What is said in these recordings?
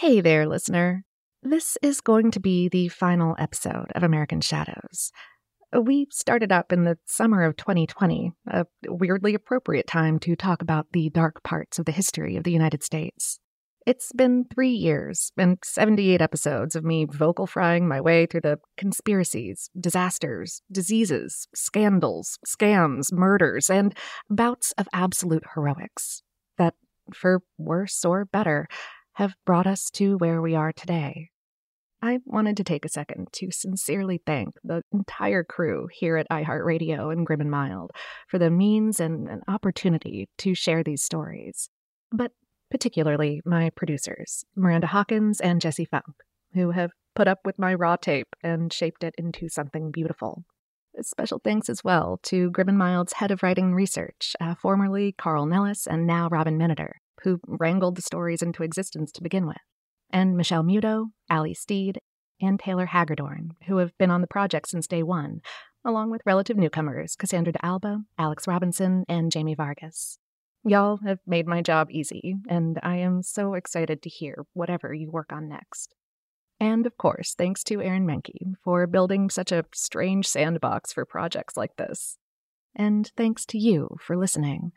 Hey there, listener. This is going to be the final episode of American Shadows. We started up in the summer of 2020, a weirdly appropriate time to talk about the dark parts of the history of the United States. It's been three years and 78 episodes of me vocal frying my way through the conspiracies, disasters, diseases, scandals, scams, murders, and bouts of absolute heroics that, for worse or better, have brought us to where we are today. I wanted to take a second to sincerely thank the entire crew here at iHeartRadio and Grim and Mild for the means and, and opportunity to share these stories. But particularly my producers, Miranda Hawkins and Jesse Funk, who have put up with my raw tape and shaped it into something beautiful. Special thanks as well to Grim and Mild's head of writing research, uh, formerly Carl Nellis and now Robin Miniter, who wrangled the stories into existence to begin with, and Michelle Muto, Ali Steed, and Taylor Hagerdorn, who have been on the project since day one, along with relative newcomers Cassandra D'Alba, Alex Robinson, and Jamie Vargas. Y'all have made my job easy, and I am so excited to hear whatever you work on next. And of course, thanks to Aaron Mahnke for building such a strange sandbox for projects like this. And thanks to you for listening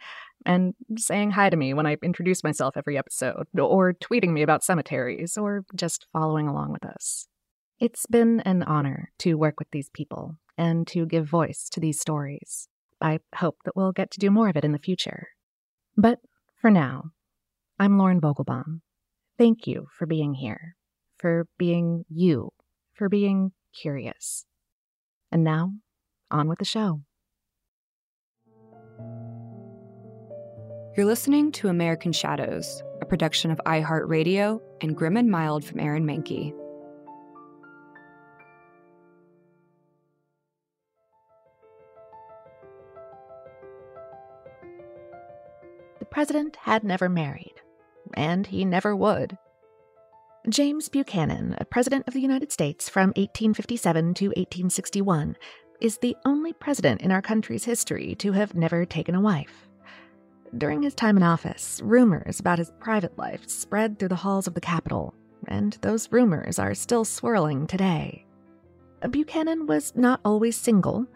and saying hi to me when I introduce myself every episode, or tweeting me about cemeteries, or just following along with us. It's been an honor to work with these people and to give voice to these stories. I hope that we'll get to do more of it in the future. But for now, I'm Lauren Vogelbaum. Thank you for being here, for being you, for being curious. And now, on with the show. You're listening to American Shadows, a production of iHeartRadio and Grim and Mild from Aaron Mahnke. The president had never married, and he never would. James Buchanan, a president of the United States from 1857 to 1861, is the only president in our country's history to have never taken a wife. During his time in office, rumors about his private life spread through the halls of the Capitol, and those rumors are still swirling today. Buchanan was not always single,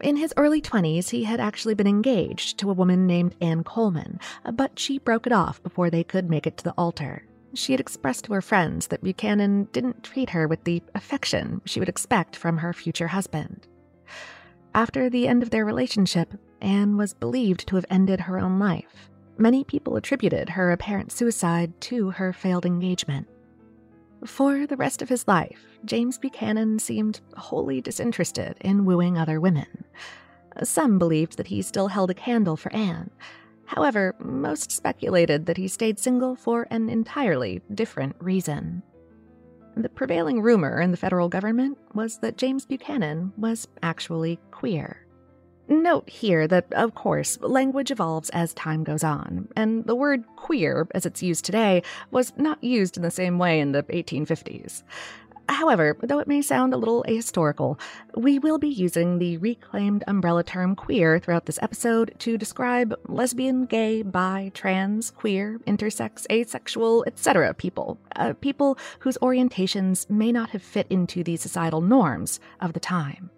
in his early 20s, he had actually been engaged to a woman named Anne Coleman, but she broke it off before they could make it to the altar. She had expressed to her friends that Buchanan didn't treat her with the affection she would expect from her future husband. After the end of their relationship, Anne was believed to have ended her own life. Many people attributed her apparent suicide to her failed engagement. For the rest of his life, James Buchanan seemed wholly disinterested in wooing other women. Some believed that he still held a candle for Anne. However, most speculated that he stayed single for an entirely different reason. The prevailing rumor in the federal government was that James Buchanan was actually queer. Note here that, of course, language evolves as time goes on, and the word queer, as it's used today, was not used in the same way in the 1850s. However, though it may sound a little ahistorical, we will be using the reclaimed umbrella term queer throughout this episode to describe lesbian, gay, bi, trans, queer, intersex, asexual, etc. people. Uh, people whose orientations may not have fit into the societal norms of the time.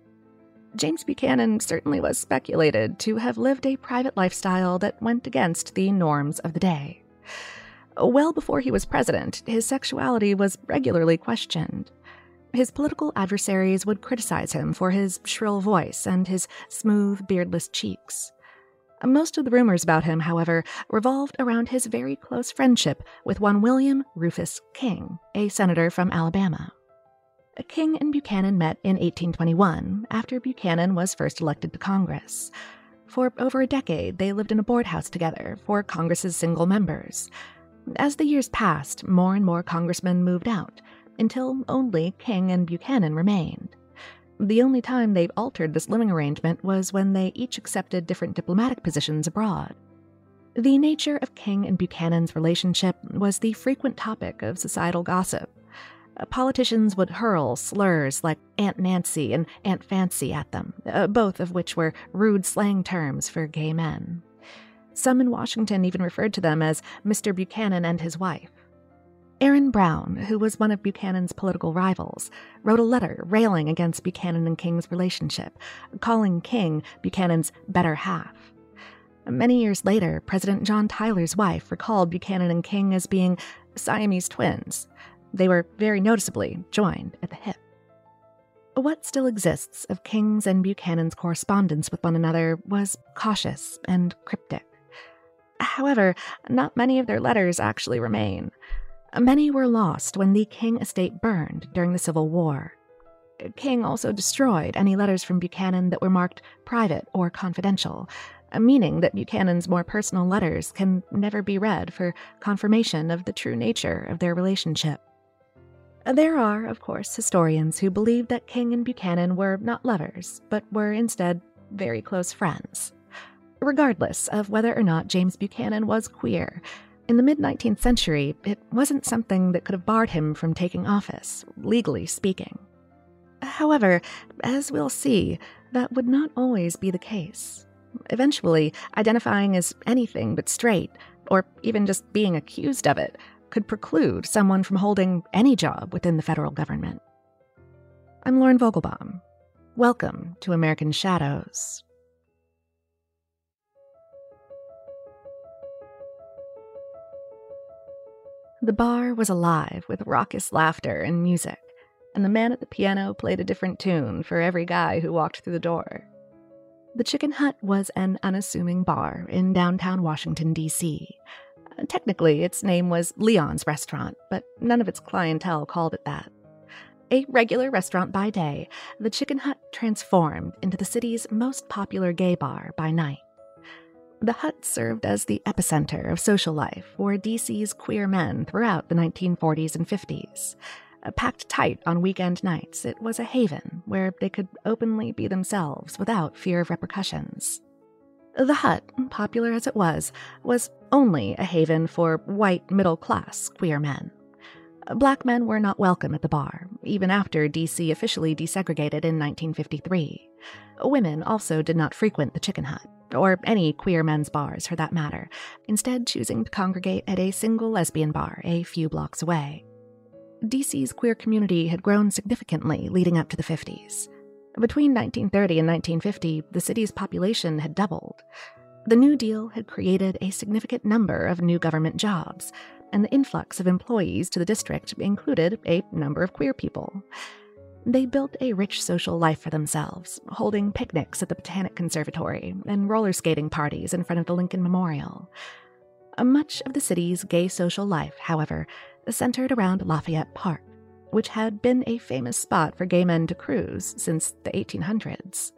James Buchanan certainly was speculated to have lived a private lifestyle that went against the norms of the day. Well before he was president, his sexuality was regularly questioned. His political adversaries would criticize him for his shrill voice and his smooth, beardless cheeks. Most of the rumors about him, however, revolved around his very close friendship with one William Rufus King, a senator from Alabama. King and Buchanan met in 1821 after Buchanan was first elected to Congress. For over a decade, they lived in a board house together for Congress's single members. As the years passed, more and more congressmen moved out, until only King and Buchanan remained. The only time they altered this living arrangement was when they each accepted different diplomatic positions abroad. The nature of King and Buchanan's relationship was the frequent topic of societal gossip. Uh, politicians would hurl slurs like Aunt Nancy and Aunt Fancy at them, uh, both of which were rude slang terms for gay men. Some in Washington even referred to them as Mr. Buchanan and his wife. Aaron Brown, who was one of Buchanan's political rivals, wrote a letter railing against Buchanan and King's relationship, calling King Buchanan's better half. Many years later, President John Tyler's wife recalled Buchanan and King as being Siamese twins. They were very noticeably joined at the hip. What still exists of King's and Buchanan's correspondence with one another was cautious and cryptic. However, not many of their letters actually remain. Many were lost when the King estate burned during the Civil War. King also destroyed any letters from Buchanan that were marked private or confidential, meaning that Buchanan's more personal letters can never be read for confirmation of the true nature of their relationship. Uh, there are, of course, historians who believe that King and Buchanan were not lovers, but were instead very close friends. Regardless of whether or not James Buchanan was queer, in the mid 19th century, it wasn't something that could have barred him from taking office, legally speaking. However, as we'll see, that would not always be the case. Eventually, identifying as anything but straight, or even just being accused of it, could preclude someone from holding any job within the federal government. I'm Lauren Vogelbaum. Welcome to American Shadows. The bar was alive with raucous laughter and music, and the man at the piano played a different tune for every guy who walked through the door. The Chicken Hut was an unassuming bar in downtown Washington, D.C. Technically, its name was Leon's Restaurant, but none of its clientele called it that. A regular restaurant by day, the Chicken Hut transformed into the city's most popular gay bar by night. The hut served as the epicenter of social life for DC's queer men throughout the 1940s and 50s. Uh, packed tight on weekend nights, it was a haven where they could openly be themselves without fear of repercussions. The hut, popular as it was, was only a haven for white middle class queer men. Black men were not welcome at the bar, even after DC officially desegregated in 1953. Women also did not frequent the chicken hut or any queer men's bars for that matter, instead, choosing to congregate at a single lesbian bar a few blocks away. DC's queer community had grown significantly leading up to the 50s. Between 1930 and 1950, the city's population had doubled. The New Deal had created a significant number of new government jobs, and the influx of employees to the district included a number of queer people. They built a rich social life for themselves, holding picnics at the Botanic Conservatory and roller skating parties in front of the Lincoln Memorial. Much of the city's gay social life, however, centered around Lafayette Park, which had been a famous spot for gay men to cruise since the 1800s.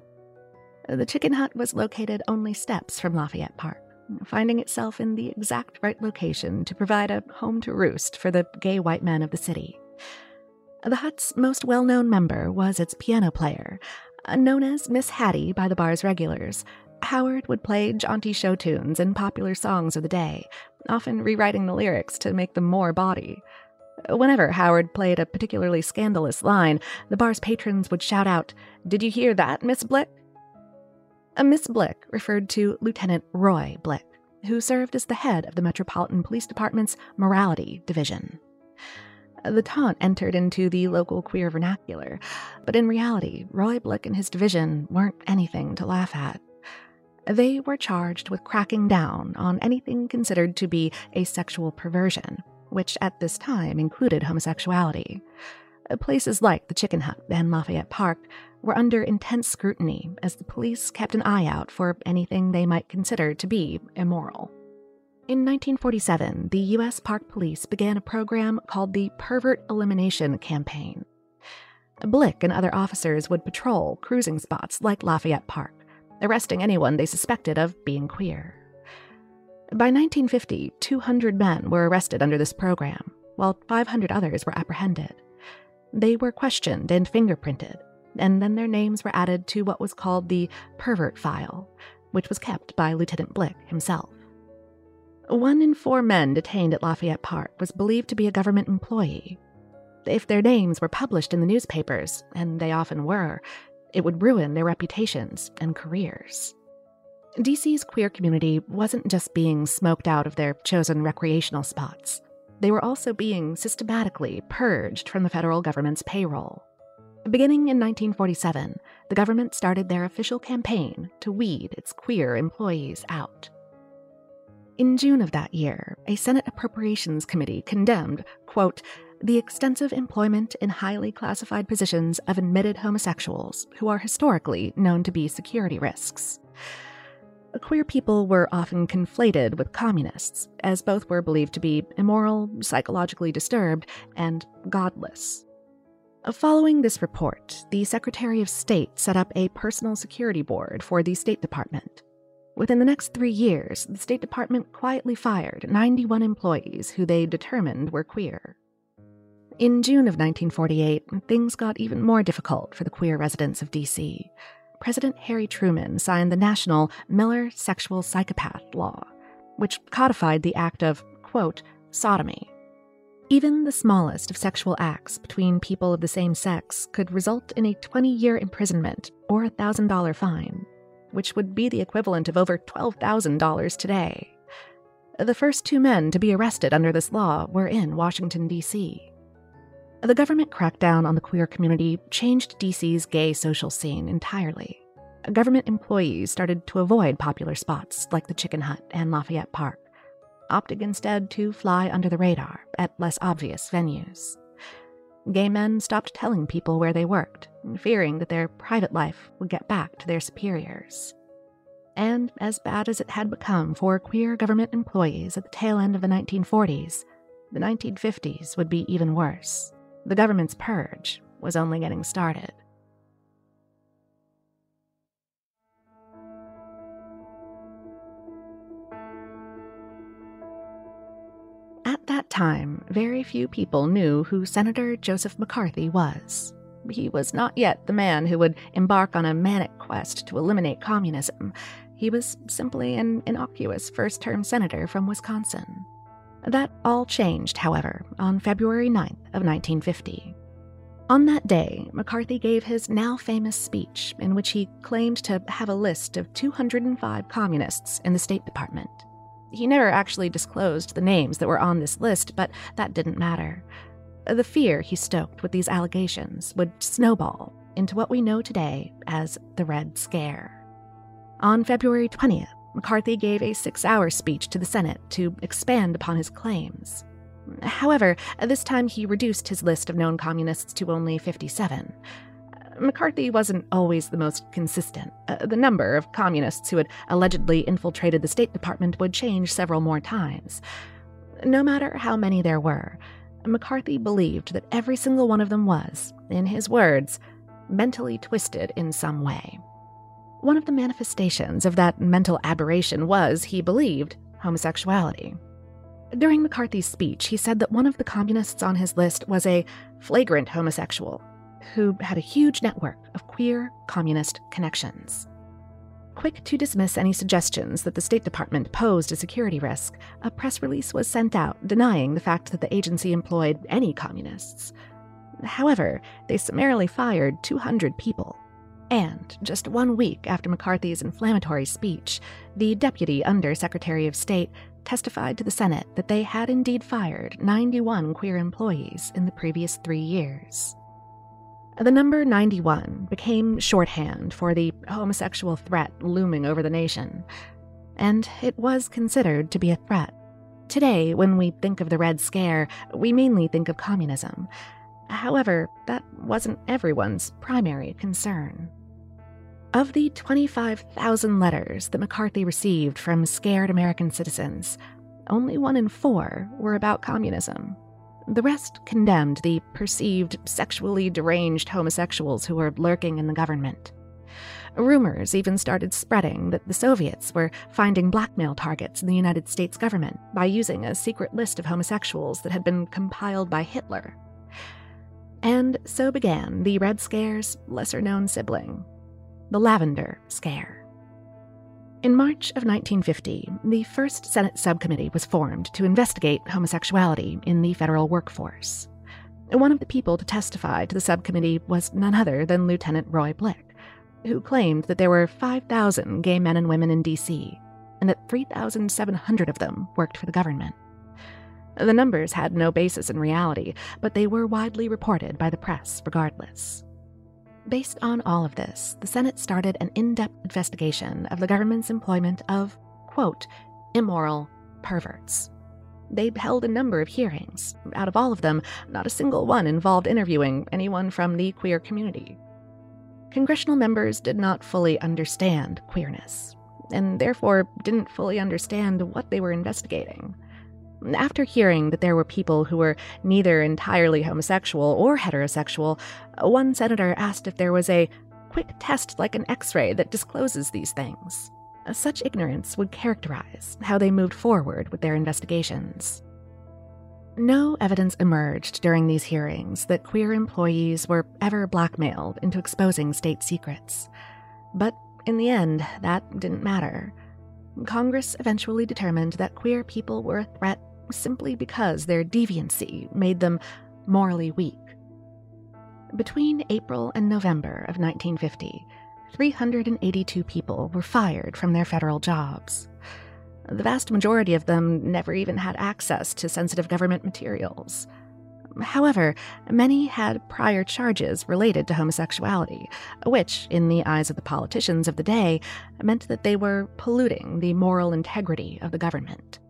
The Chicken Hut was located only steps from Lafayette Park, finding itself in the exact right location to provide a home to roost for the gay white men of the city. The hut's most well known member was its piano player. Uh, known as Miss Hattie by the bar's regulars, Howard would play jaunty show tunes and popular songs of the day, often rewriting the lyrics to make them more bawdy. Whenever Howard played a particularly scandalous line, the bar's patrons would shout out, Did you hear that, Miss Blick? A Miss Blick referred to Lieutenant Roy Blick, who served as the head of the Metropolitan Police Department's Morality Division. The taunt entered into the local queer vernacular, but in reality, Roy Blick and his division weren't anything to laugh at. They were charged with cracking down on anything considered to be a sexual perversion, which at this time included homosexuality. Places like the Chicken Hut and Lafayette Park were under intense scrutiny as the police kept an eye out for anything they might consider to be immoral. In 1947, the U.S. Park Police began a program called the Pervert Elimination Campaign. Blick and other officers would patrol cruising spots like Lafayette Park, arresting anyone they suspected of being queer. By 1950, 200 men were arrested under this program, while 500 others were apprehended. They were questioned and fingerprinted, and then their names were added to what was called the pervert file, which was kept by Lieutenant Blick himself. One in four men detained at Lafayette Park was believed to be a government employee. If their names were published in the newspapers, and they often were, it would ruin their reputations and careers. DC's queer community wasn't just being smoked out of their chosen recreational spots, they were also being systematically purged from the federal government's payroll. Beginning in 1947, the government started their official campaign to weed its queer employees out. In June of that year, a Senate Appropriations Committee condemned, quote, the extensive employment in highly classified positions of admitted homosexuals who are historically known to be security risks. Queer people were often conflated with communists, as both were believed to be immoral, psychologically disturbed, and godless. Following this report, the Secretary of State set up a personal security board for the State Department. Within the next three years, the State Department quietly fired 91 employees who they determined were queer. In June of 1948, things got even more difficult for the queer residents of D.C. President Harry Truman signed the national Miller Sexual Psychopath Law, which codified the act of, quote, sodomy. Even the smallest of sexual acts between people of the same sex could result in a 20 year imprisonment or a $1,000 fine which would be the equivalent of over $12,000 today. The first two men to be arrested under this law were in Washington, D.C. The government crackdown on the queer community changed D.C.'s gay social scene entirely. Government employees started to avoid popular spots like the Chicken Hut and Lafayette Park, opting instead to fly under the radar at less obvious venues. Gay men stopped telling people where they worked, fearing that their private life would get back to their superiors. And as bad as it had become for queer government employees at the tail end of the 1940s, the 1950s would be even worse. The government's purge was only getting started. At that time, very few people knew who Senator Joseph McCarthy was. He was not yet the man who would embark on a manic quest to eliminate communism. He was simply an innocuous first term senator from Wisconsin. That all changed, however, on February 9th of 1950. On that day, McCarthy gave his now famous speech in which he claimed to have a list of 205 communists in the State Department. He never actually disclosed the names that were on this list, but that didn't matter. The fear he stoked with these allegations would snowball into what we know today as the Red Scare. On February 20th, McCarthy gave a six hour speech to the Senate to expand upon his claims. However, this time he reduced his list of known communists to only 57. McCarthy wasn't always the most consistent. Uh, the number of communists who had allegedly infiltrated the State Department would change several more times. No matter how many there were, McCarthy believed that every single one of them was, in his words, mentally twisted in some way. One of the manifestations of that mental aberration was, he believed, homosexuality. During McCarthy's speech, he said that one of the communists on his list was a flagrant homosexual who had a huge network of queer communist connections. Quick to dismiss any suggestions that the State Department posed a security risk, a press release was sent out denying the fact that the agency employed any communists. However, they summarily fired 200 people. And just one week after McCarthy's inflammatory speech, the Deputy Under Secretary of State testified to the Senate that they had indeed fired 91 queer employees in the previous three years. The number 91 became shorthand for the homosexual threat looming over the nation, and it was considered to be a threat. Today, when we think of the Red Scare, we mainly think of communism. However, that wasn't everyone's primary concern. Of the 25,000 letters that McCarthy received from scared American citizens, only one in four were about communism. The rest condemned the perceived sexually deranged homosexuals who were lurking in the government. Rumors even started spreading that the Soviets were finding blackmail targets in the United States government by using a secret list of homosexuals that had been compiled by Hitler. And so began the Red Scare's lesser known sibling, the Lavender Scare. In March of 1950, the first Senate subcommittee was formed to investigate homosexuality in the federal workforce. One of the people to testify to the subcommittee was none other than Lieutenant Roy Blick, who claimed that there were 5,000 gay men and women in D.C., and that 3,700 of them worked for the government. The numbers had no basis in reality, but they were widely reported by the press regardless. Based on all of this, the Senate started an in depth investigation of the government's employment of, quote, immoral perverts. They held a number of hearings. Out of all of them, not a single one involved interviewing anyone from the queer community. Congressional members did not fully understand queerness, and therefore didn't fully understand what they were investigating. After hearing that there were people who were neither entirely homosexual or heterosexual, one senator asked if there was a quick test like an x ray that discloses these things. Such ignorance would characterize how they moved forward with their investigations. No evidence emerged during these hearings that queer employees were ever blackmailed into exposing state secrets. But in the end, that didn't matter. Congress eventually determined that queer people were a threat simply because their deviancy made them morally weak. Between April and November of 1950, 382 people were fired from their federal jobs. The vast majority of them never even had access to sensitive government materials. However, many had prior charges related to homosexuality, which, in the eyes of the politicians of the day, meant that they were polluting the moral integrity of the government.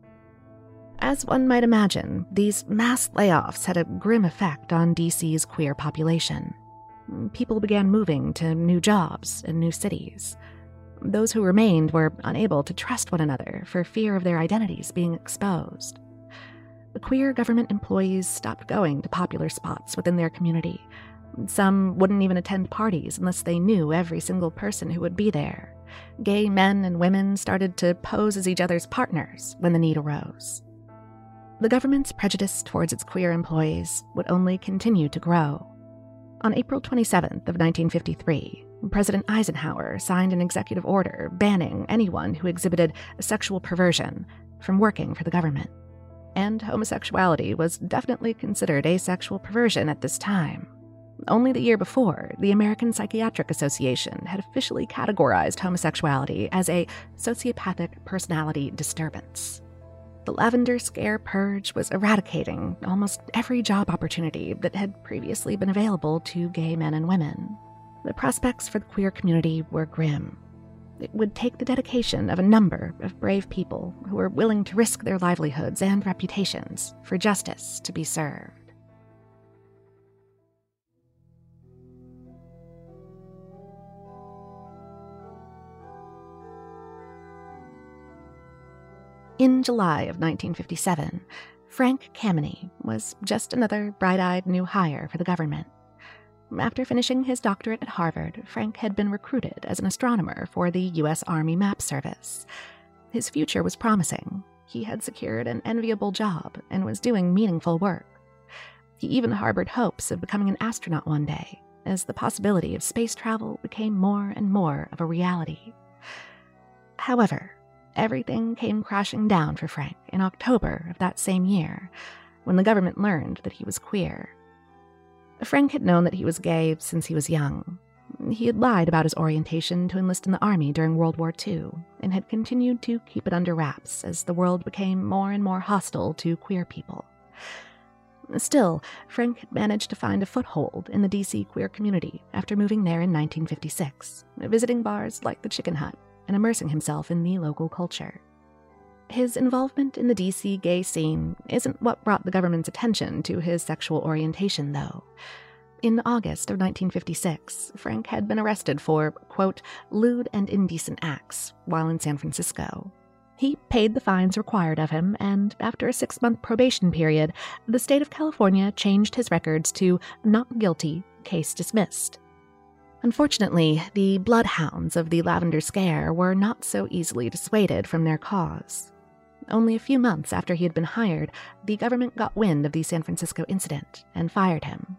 As one might imagine, these mass layoffs had a grim effect on DC's queer population. People began moving to new jobs in new cities. Those who remained were unable to trust one another for fear of their identities being exposed. Queer government employees stopped going to popular spots within their community. Some wouldn't even attend parties unless they knew every single person who would be there. Gay men and women started to pose as each other's partners when the need arose. The government's prejudice towards its queer employees would only continue to grow. On April 27th of 1953, President Eisenhower signed an executive order banning anyone who exhibited sexual perversion from working for the government. And homosexuality was definitely considered a sexual perversion at this time. Only the year before, the American Psychiatric Association had officially categorized homosexuality as a sociopathic personality disturbance. The Lavender Scare Purge was eradicating almost every job opportunity that had previously been available to gay men and women. The prospects for the queer community were grim. It would take the dedication of a number of brave people who were willing to risk their livelihoods and reputations for justice to be served. In July of 1957, Frank Kameny was just another bright eyed new hire for the government. After finishing his doctorate at Harvard, Frank had been recruited as an astronomer for the U.S. Army Map Service. His future was promising. He had secured an enviable job and was doing meaningful work. He even harbored hopes of becoming an astronaut one day, as the possibility of space travel became more and more of a reality. However, everything came crashing down for Frank in October of that same year, when the government learned that he was queer. Frank had known that he was gay since he was young. He had lied about his orientation to enlist in the army during World War II and had continued to keep it under wraps as the world became more and more hostile to queer people. Still, Frank had managed to find a foothold in the DC queer community after moving there in 1956, visiting bars like the Chicken Hut and immersing himself in the local culture. His involvement in the DC gay scene isn't what brought the government's attention to his sexual orientation, though. In August of 1956, Frank had been arrested for, quote, lewd and indecent acts while in San Francisco. He paid the fines required of him, and after a six month probation period, the state of California changed his records to not guilty, case dismissed. Unfortunately, the bloodhounds of the Lavender Scare were not so easily dissuaded from their cause. Only a few months after he had been hired, the government got wind of the San Francisco incident and fired him.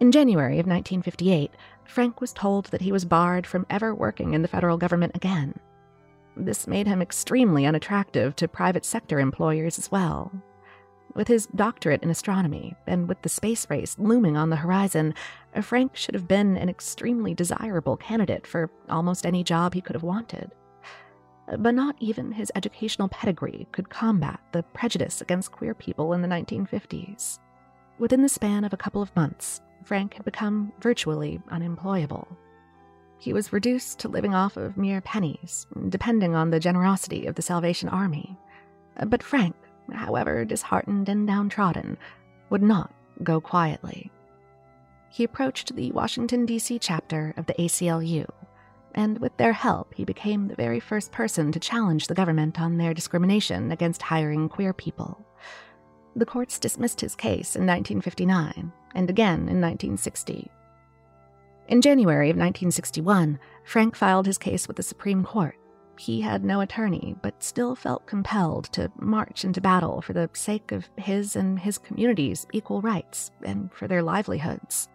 In January of 1958, Frank was told that he was barred from ever working in the federal government again. This made him extremely unattractive to private sector employers as well. With his doctorate in astronomy, and with the space race looming on the horizon, Frank should have been an extremely desirable candidate for almost any job he could have wanted. But not even his educational pedigree could combat the prejudice against queer people in the 1950s. Within the span of a couple of months, Frank had become virtually unemployable. He was reduced to living off of mere pennies, depending on the generosity of the Salvation Army. But Frank however disheartened and downtrodden, would not go quietly. He approached the Washington, D.C. chapter of the ACLU, and with their help, he became the very first person to challenge the government on their discrimination against hiring queer people. The courts dismissed his case in 1959 and again in 1960. In January of 1961, Frank filed his case with the Supreme Court he had no attorney, but still felt compelled to march into battle for the sake of his and his community's equal rights and for their livelihoods.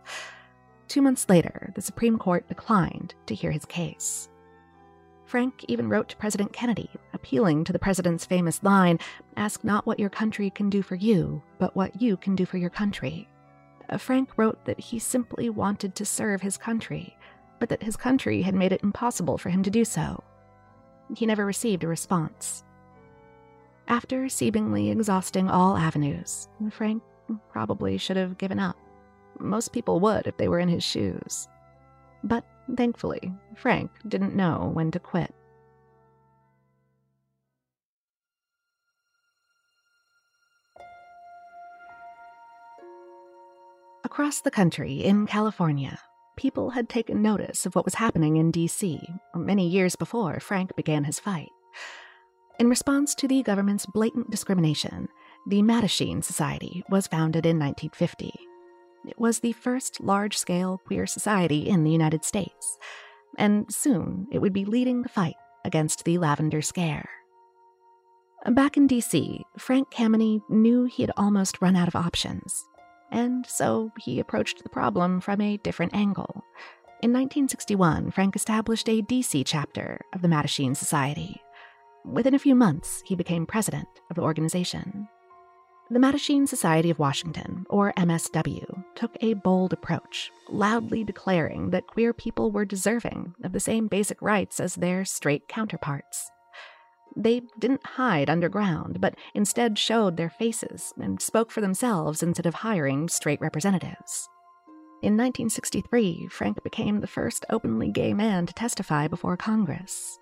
Two months later, the Supreme Court declined to hear his case. Frank even wrote to President Kennedy, appealing to the president's famous line Ask not what your country can do for you, but what you can do for your country. Uh, Frank wrote that he simply wanted to serve his country, but that his country had made it impossible for him to do so. He never received a response. After seemingly exhausting all avenues, Frank probably should have given up. Most people would if they were in his shoes. But thankfully, Frank didn't know when to quit. Across the country, in California, people had taken notice of what was happening in D.C. many years before Frank began his fight. In response to the government's blatant discrimination, the Mattachine Society was founded in 1950. It was the first large scale queer society in the United States, and soon it would be leading the fight against the Lavender Scare. Back in DC, Frank Kameny knew he had almost run out of options and so he approached the problem from a different angle. In 1961, Frank established a DC chapter of the Mattachine Society. Within a few months, he became president of the organization. The Mattachine Society of Washington, or MSW, took a bold approach, loudly declaring that queer people were deserving of the same basic rights as their straight counterparts. They didn't hide underground, but instead showed their faces and spoke for themselves instead of hiring straight representatives. In 1963, Frank became the first openly gay man to testify before Congress.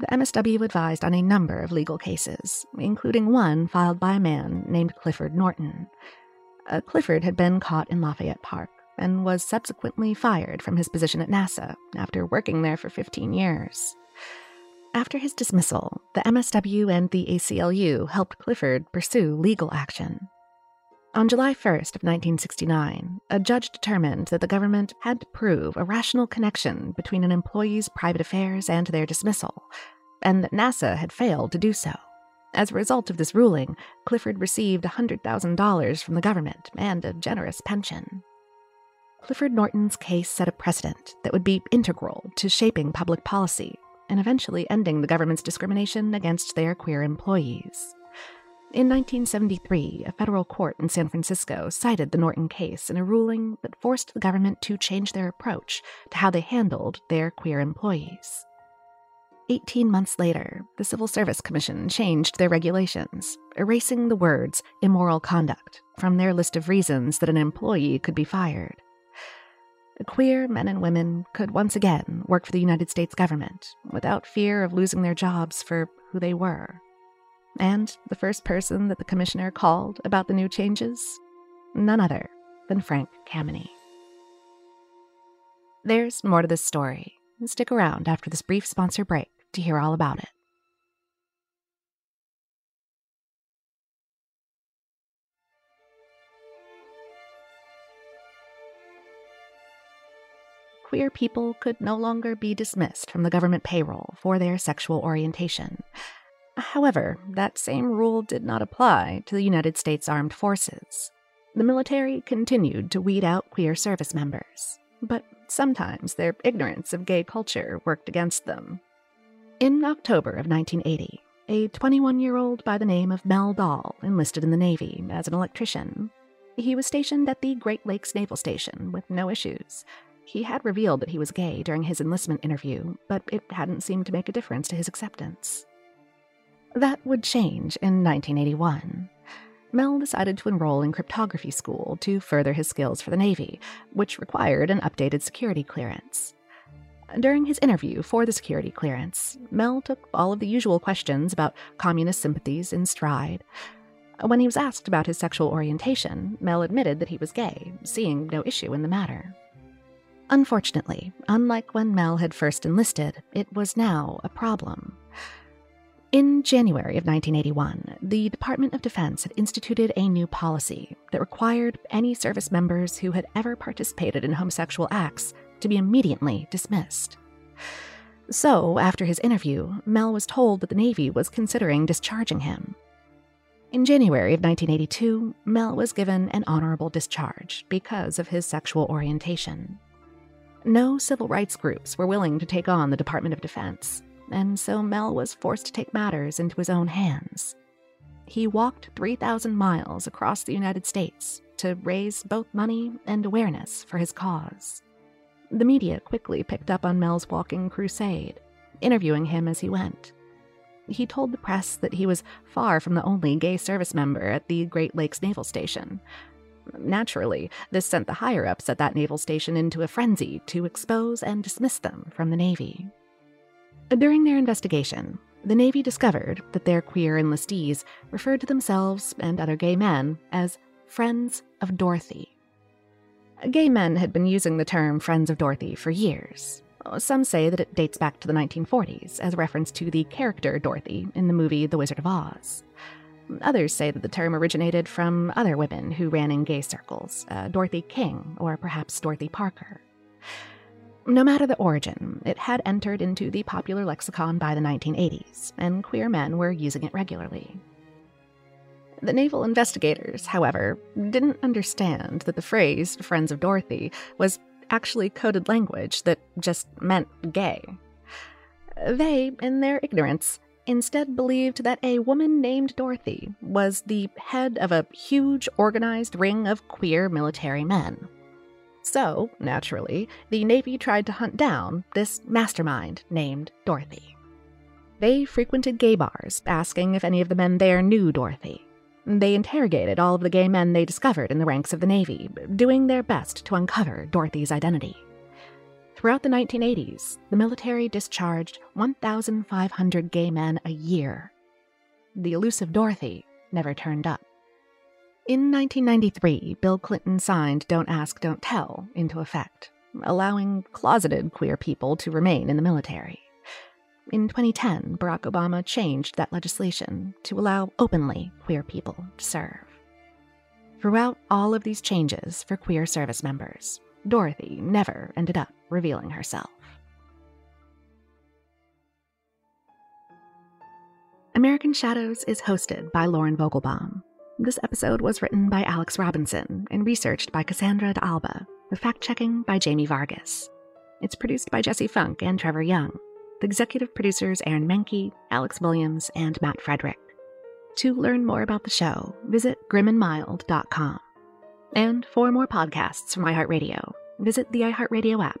The MSW advised on a number of legal cases, including one filed by a man named Clifford Norton. Uh, Clifford had been caught in Lafayette Park and was subsequently fired from his position at NASA after working there for 15 years. After his dismissal, the MSW and the ACLU helped Clifford pursue legal action. On July 1st of 1969, a judge determined that the government had to prove a rational connection between an employee's private affairs and their dismissal, and that NASA had failed to do so. As a result of this ruling, Clifford received $100,000 from the government and a generous pension. Clifford Norton's case set a precedent that would be integral to shaping public policy and eventually ending the government's discrimination against their queer employees. In 1973, a federal court in San Francisco cited the Norton case in a ruling that forced the government to change their approach to how they handled their queer employees. Eighteen months later, the Civil Service Commission changed their regulations, erasing the words immoral conduct from their list of reasons that an employee could be fired queer men and women could once again work for the United States government without fear of losing their jobs for who they were. And the first person that the commissioner called about the new changes? None other than Frank Kameny. There's more to this story. Stick around after this brief sponsor break to hear all about it. Queer people could no longer be dismissed from the government payroll for their sexual orientation. However, that same rule did not apply to the United States Armed Forces. The military continued to weed out queer service members, but sometimes their ignorance of gay culture worked against them. In October of 1980, a 21 year old by the name of Mel Dahl enlisted in the Navy as an electrician. He was stationed at the Great Lakes Naval Station with no issues. He had revealed that he was gay during his enlistment interview, but it hadn't seemed to make a difference to his acceptance. That would change in 1981. Mel decided to enroll in cryptography school to further his skills for the Navy, which required an updated security clearance. During his interview for the security clearance, Mel took all of the usual questions about communist sympathies in stride. When he was asked about his sexual orientation, Mel admitted that he was gay, seeing no issue in the matter. Unfortunately, unlike when Mel had first enlisted, it was now a problem. In January of 1981, the Department of Defense had instituted a new policy that required any service members who had ever participated in homosexual acts to be immediately dismissed. So, after his interview, Mel was told that the Navy was considering discharging him. In January of 1982, Mel was given an honorable discharge because of his sexual orientation. No civil rights groups were willing to take on the Department of Defense, and so Mel was forced to take matters into his own hands. He walked 3,000 miles across the United States to raise both money and awareness for his cause. The media quickly picked up on Mel's walking crusade, interviewing him as he went. He told the press that he was far from the only gay service member at the Great Lakes Naval Station. Naturally, this sent the higher ups at that naval station into a frenzy to expose and dismiss them from the Navy. During their investigation, the Navy discovered that their queer enlistees referred to themselves and other gay men as Friends of Dorothy. Gay men had been using the term Friends of Dorothy for years. Some say that it dates back to the 1940s as a reference to the character Dorothy in the movie The Wizard of Oz. Others say that the term originated from other women who ran in gay circles, uh, Dorothy King or perhaps Dorothy Parker. No matter the origin, it had entered into the popular lexicon by the 1980s, and queer men were using it regularly. The naval investigators, however, didn't understand that the phrase Friends of Dorothy was actually coded language that just meant gay. They, in their ignorance, instead believed that a woman named Dorothy was the head of a huge organized ring of queer military men. So, naturally, the Navy tried to hunt down this mastermind named Dorothy. They frequented gay bars, asking if any of the men there knew Dorothy. They interrogated all of the gay men they discovered in the ranks of the Navy, doing their best to uncover Dorothy's identity. Throughout the 1980s, the military discharged 1,500 gay men a year. The elusive Dorothy never turned up. In 1993, Bill Clinton signed Don't Ask, Don't Tell into effect, allowing closeted queer people to remain in the military. In 2010, Barack Obama changed that legislation to allow openly queer people to serve. Throughout all of these changes for queer service members, Dorothy never ended up revealing herself. American Shadows is hosted by Lauren Vogelbaum. This episode was written by Alex Robinson and researched by Cassandra D'Alba, with fact checking by Jamie Vargas. It's produced by Jesse Funk and Trevor Young the executive producers Aaron Mahnke, Alex Williams, and Matt Frederick. To learn more about the show, visit grimandmild.com. And for more podcasts from iHeartRadio, visit the iHeartRadio app,